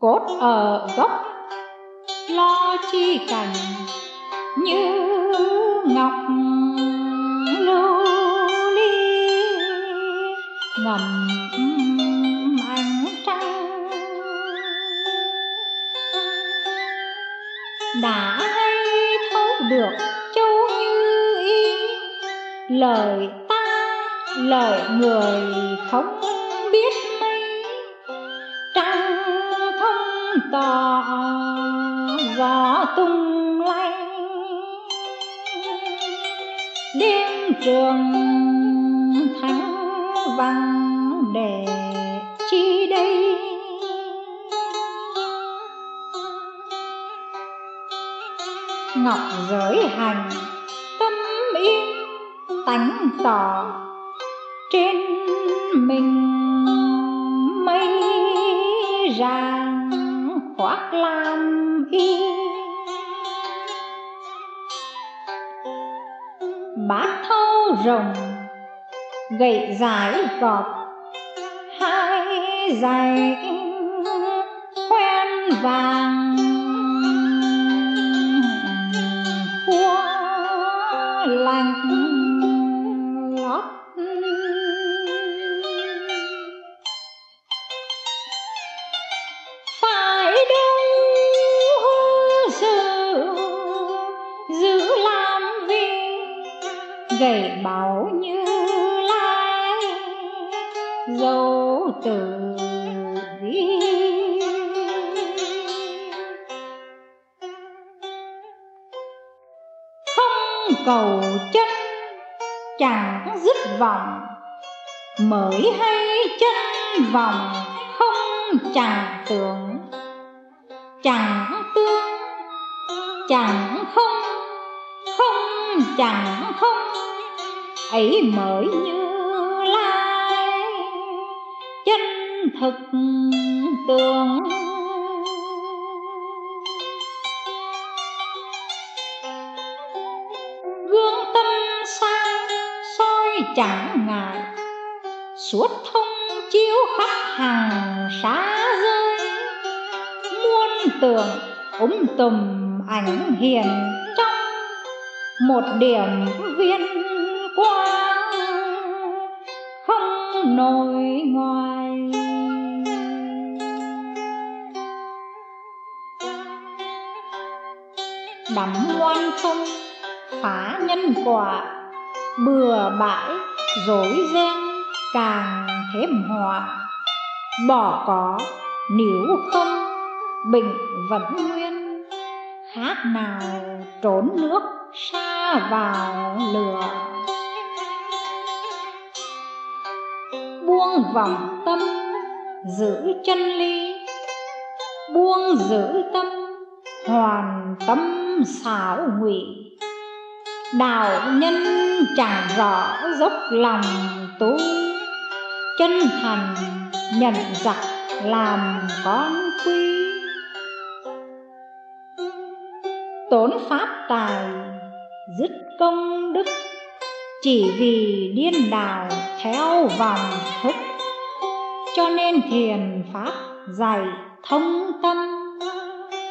cốt ở gốc. Lo chi cảnh như ngọc lưu ly. Ngầm ánh trăng. Đã hay thấu được châu như ý lời ta, lời người không biết. Thông tỏ gió tung lanh. Đêm trường thánh vắng để chi đây? Ngọc giới hành, tâm yên, tánh tỏ. Trên mình mây ra lam bát thâu rồng gậy dài gọt hai giày khoen vàng. Gầy báu như lai, dấu từ bi không cầu chân, chẳng dứt vọng, mới hay chân vòng không chẳng tưởng. Chẳng tương, chẳng không không chẳng không ấy mới như lai. Chân thực tường. Gương tâm sang soi chẳng ngại. Suốt thông chiếu khắp hàng xa rơi muôn tường úng tùm ảnh hiền trong một điểm viên quang không nổi ngoài đắm ngoan không phá nhân quả, bừa bãi dối ren càng thêm họa bỏ có nếu không bệnh vẫn nguyên. Khác nào trốn nước, xa vào lửa. Buông vòng tâm, giữ chân ly buông giữ tâm, hoàn tâm xảo ngụy. Đạo nhân chẳng rõ dốc lòng tu, chân thành nhận giặc làm con quy. Tốn pháp tài, dứt công đức chỉ vì điên đảo theo vòng thức. Cho nên thiền pháp dạy thông tâm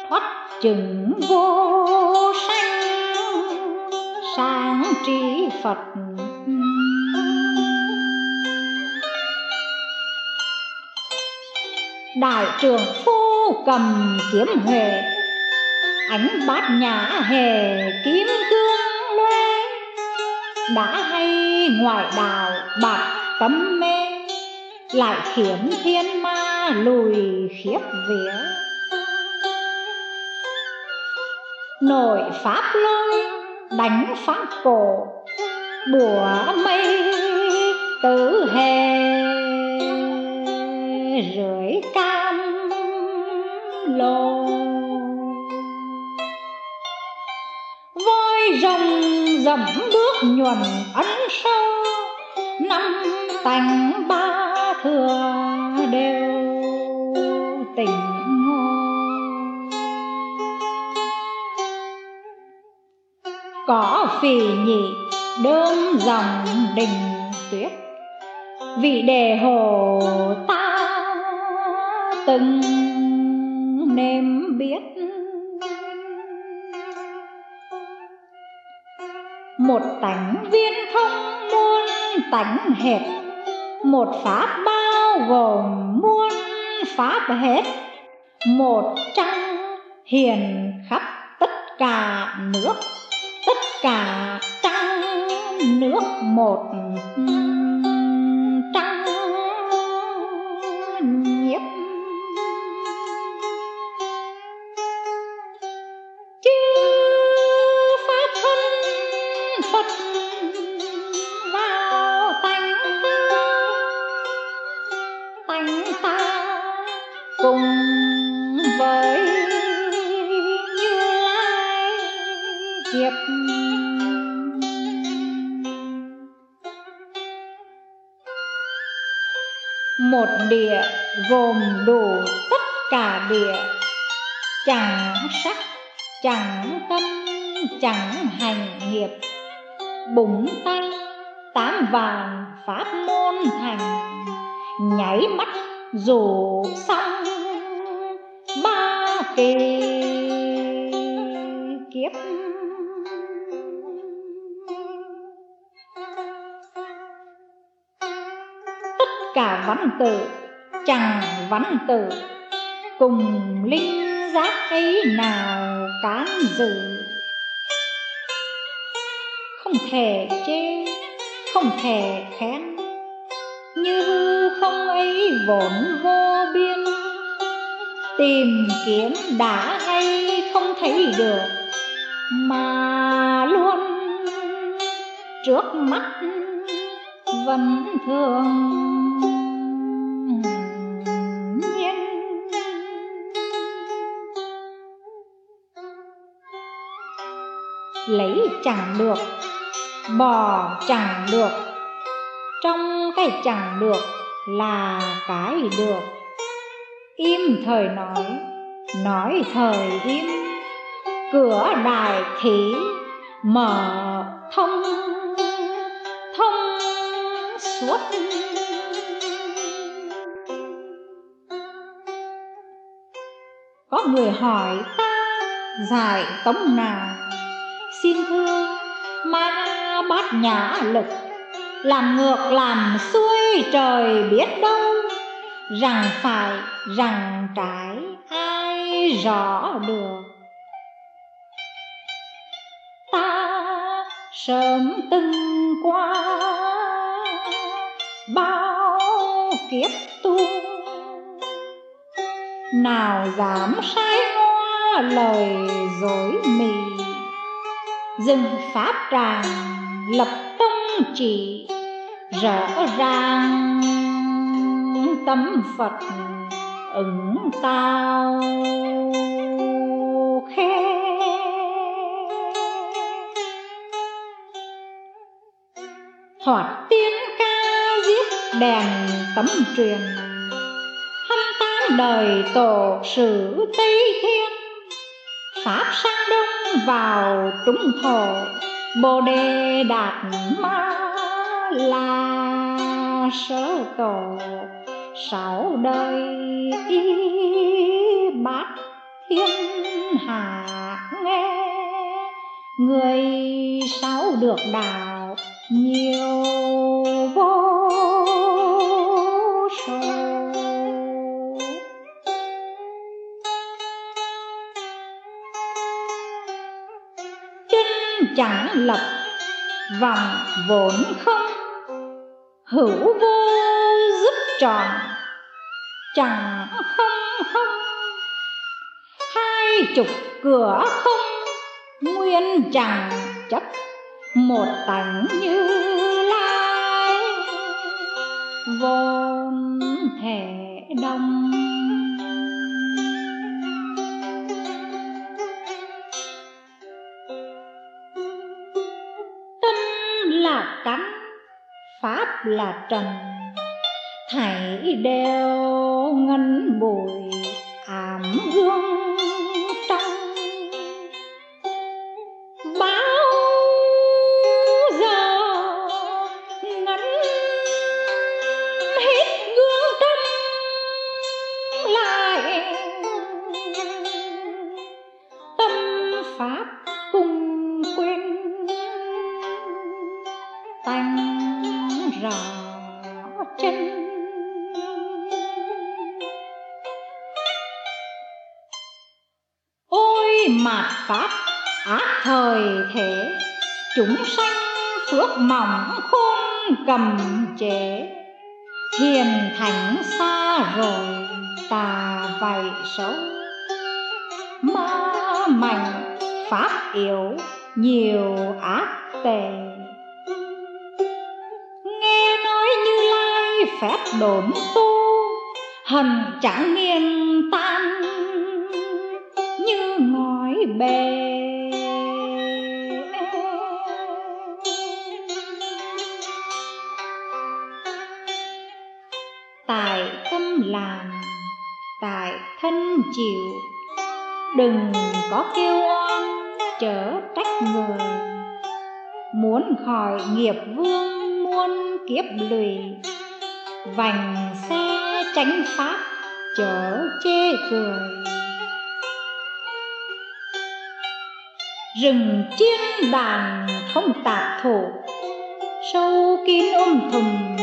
thoát chừng vô sanh. Sáng trí phật. Đại trưởng phu cầm kiếm huệ ánh bát nhã hề kim đã hay ngoại đạo bạc tâm mê, lại khiến thiên ma lùi khiếp vía. Nổi pháp lôi đánh pháp cổ, bùa mây tử hề. Rưỡi cam lồ voi rồng dẫm nhuần ấn sâu năm tành ba thừa đều tình có phì nhị đơm dòng đình tuyết, vị đề hồ ta từng nêm biết. Một tánh viên thông muôn tánh hết một pháp bao gồm muôn pháp hết. Một trăng hiền khắp tất cả nước, tất cả trăng nước một một địa gồm đủ tất cả địa. Chẳng sắc, chẳng tâm, chẳng hành nghiệp. Búng tay, tám vàng pháp môn thành. Nháy mắt, rủ xong ba kỳ văn tự chẳng văn tự cùng linh giác ấy nào cán dự không thể chê, không thể khen. Như hư không ấy vốn vô biên. Tìm kiếm đã hay không thấy được, mà luôn trước mắt vẫn thường. Lấy chẳng được bỏ chẳng được. Trong cái chẳng được là cái được. Im thời nói nói thời im. Cửa đại thí mở thông thông suốt. Có người hỏi, ta giải tống nào xin thương ma bát nhã lực làm ngược làm xuôi trời biết đâu, rằng phải, rằng trái, ai rõ được? Ta sớm từng qua, bao kiếp tu, nào dám sai hoa lời dối mì? Dừng pháp tràng lập tông chỉ. Rõ ràng tâm phật ứng tao khe. Thoạt tiên ca giết đèn tấm truyền. Hâm tám đời tổ sử tây thiên. Pháp sang đông vào trung thổ. Bồ đề đạt ma là sơ tổ. Sáu đời y bát thiên hạ nghe. Người sáu được đạo nhiều lập vòng vốn không? Hữu vô giúp tròn, chẳng không không? Hai chục cửa không? Nguyên chẳng chấp, một tánh như lai. Vốn thể đông là trần. Thảy đeo ngân bụi ảm hương chúng sanh phước mỏng khôn cầm chế hiền thánh xa rồi tà vậy xấu ma mạnh pháp yếu, nhiều ác tệ. Nghe nói như lai phép đốn tu hần chẳng niên tan. Như ngói bề tại tâm làm tại thân chịu. Đừng có kêu oan, chớ trách người. Muốn khỏi nghiệp vương, muôn kiếp lụy. Vành xe tránh pháp, chớ chê cười. Rừng chiên đàn không tạp thủ, sâu kín ôm thùm,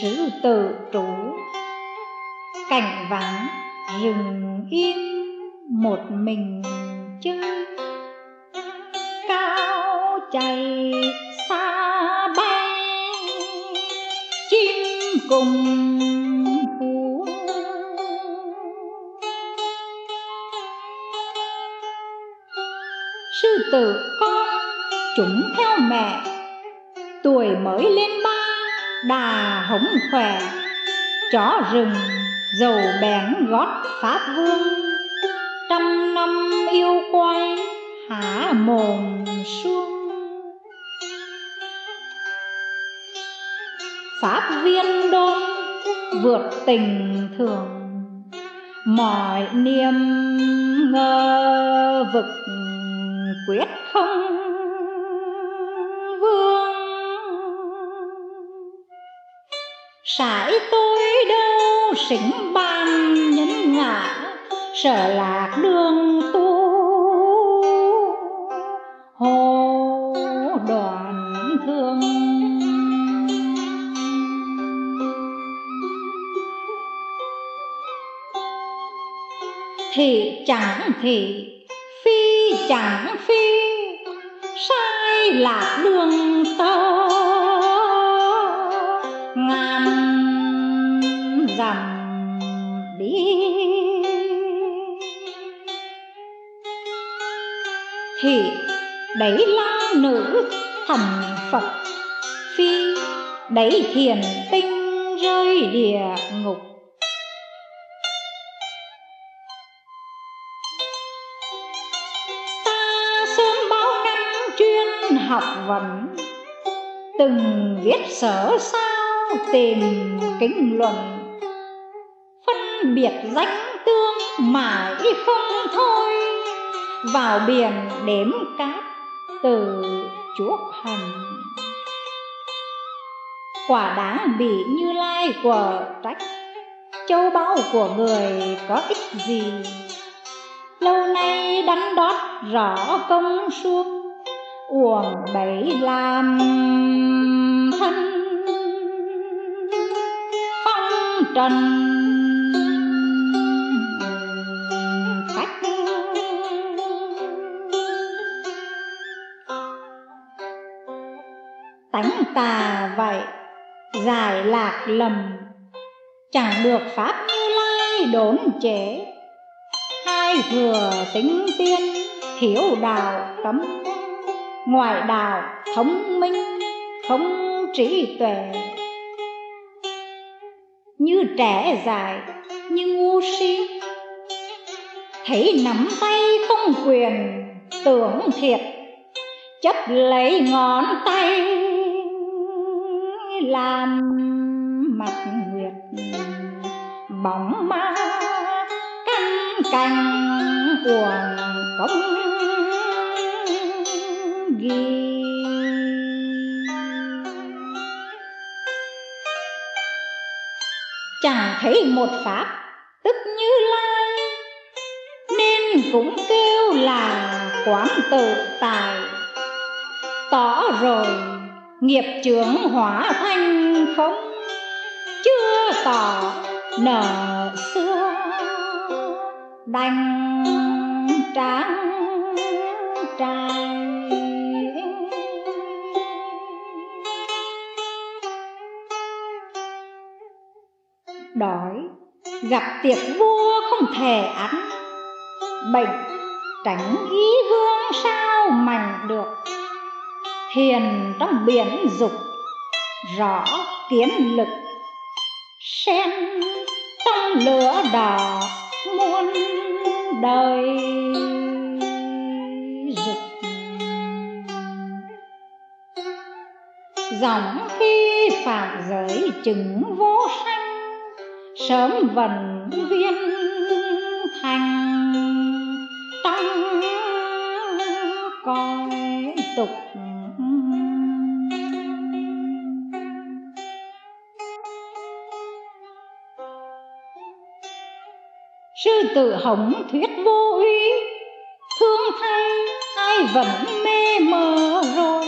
sử tự trụ cảnh vắng, rừng yên một mình chơi. Cao chạy xa bay, chim cùng hú sư tử con, chúng theo mẹ. Tuổi mới lên ba, đà hống khỏe. Chó rừng dầu bén gót pháp vương, trăm năm yêu quay há mồm xuông. Pháp viên đôn vượt tình thường, mọi niềm ngờ vực quyết không vương. Sải tôi đâu ban nhân ngã sợ lạc đường tu. Hồ đoàn thương. Thì chẳng thì phi, chẳng phi, sai lạc đường đẩy la nữ thành phật. Phi đẩy thiền tinh rơi địa ngục. Ta sớm bao năm chuyên học vấn, từng viết sở sao tìm kinh luận. Phân biệt danh tương mãi không thôi, vào biển đếm cát từ chuốc hành quả đáng bị như lai của trách, châu báu của người có ích gì? Lâu nay đắn đót rõ công suốt, uổng bấy làm thân. Phong trần vậy, giải lạc lầm. Chẳng được pháp như lai đốn chế hai thừa tính tiên thiếu đạo cấm. Ngoại đạo thông minh, không trí tuệ. Như trẻ dài như ngu si. Thấy nắm tay không quyền, tưởng thiệt. Chấp lấy ngón tay làm mặt nguyệt bóng ma, canh cành cuồng công ghi. Chẳng thấy một pháp tức như lai, nên cũng kêu là quán tự tài. Tỏ rồi nghiệp trưởng hóa thành không chưa tỏ nở xưa. Đành tráng trai. đói, gặp tiệc vua không thể ăn. Bệnh, tránh ý gương sao mạnh được thiền trong biển dục, rõ kiến lực. Sen trong lửa đỏ muôn đời dục. Dòng khi phạm giới chứng vô sanh, sớm vần viên thành. Tăng coi tục sư tử hồng thuyết vô uy thương thay ai vẫn mê mờ rồi.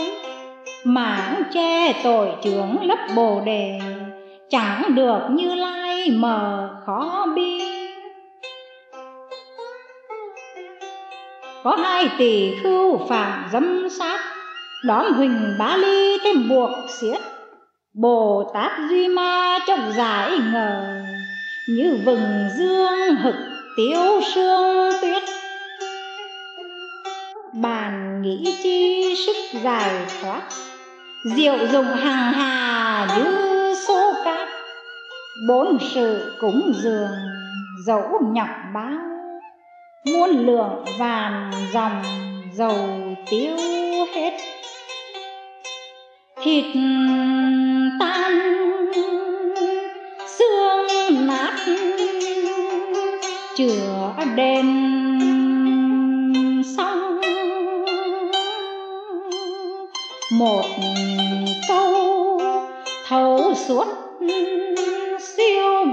Mảng che tội trưởng lấp bồ đề, chẳng được như lai mờ khó bi. Có hai tỷ khưu phạm dâm sát, đón huỳnh bá ly thêm buộc xiết. Bồ tát duy ma trong giải ngờ, như vừng dương hực tiêu sương tuyết. Bàn nghĩ chi sức giải thoát, diệu dụng hàng hà như số cát. Bốn sự cúng dường dẫu nhọc báo muôn lượng vàng dòng dầu tiêu hết. Thịt tan, xương nát chữa đèn xong một câu thấu suốt siêu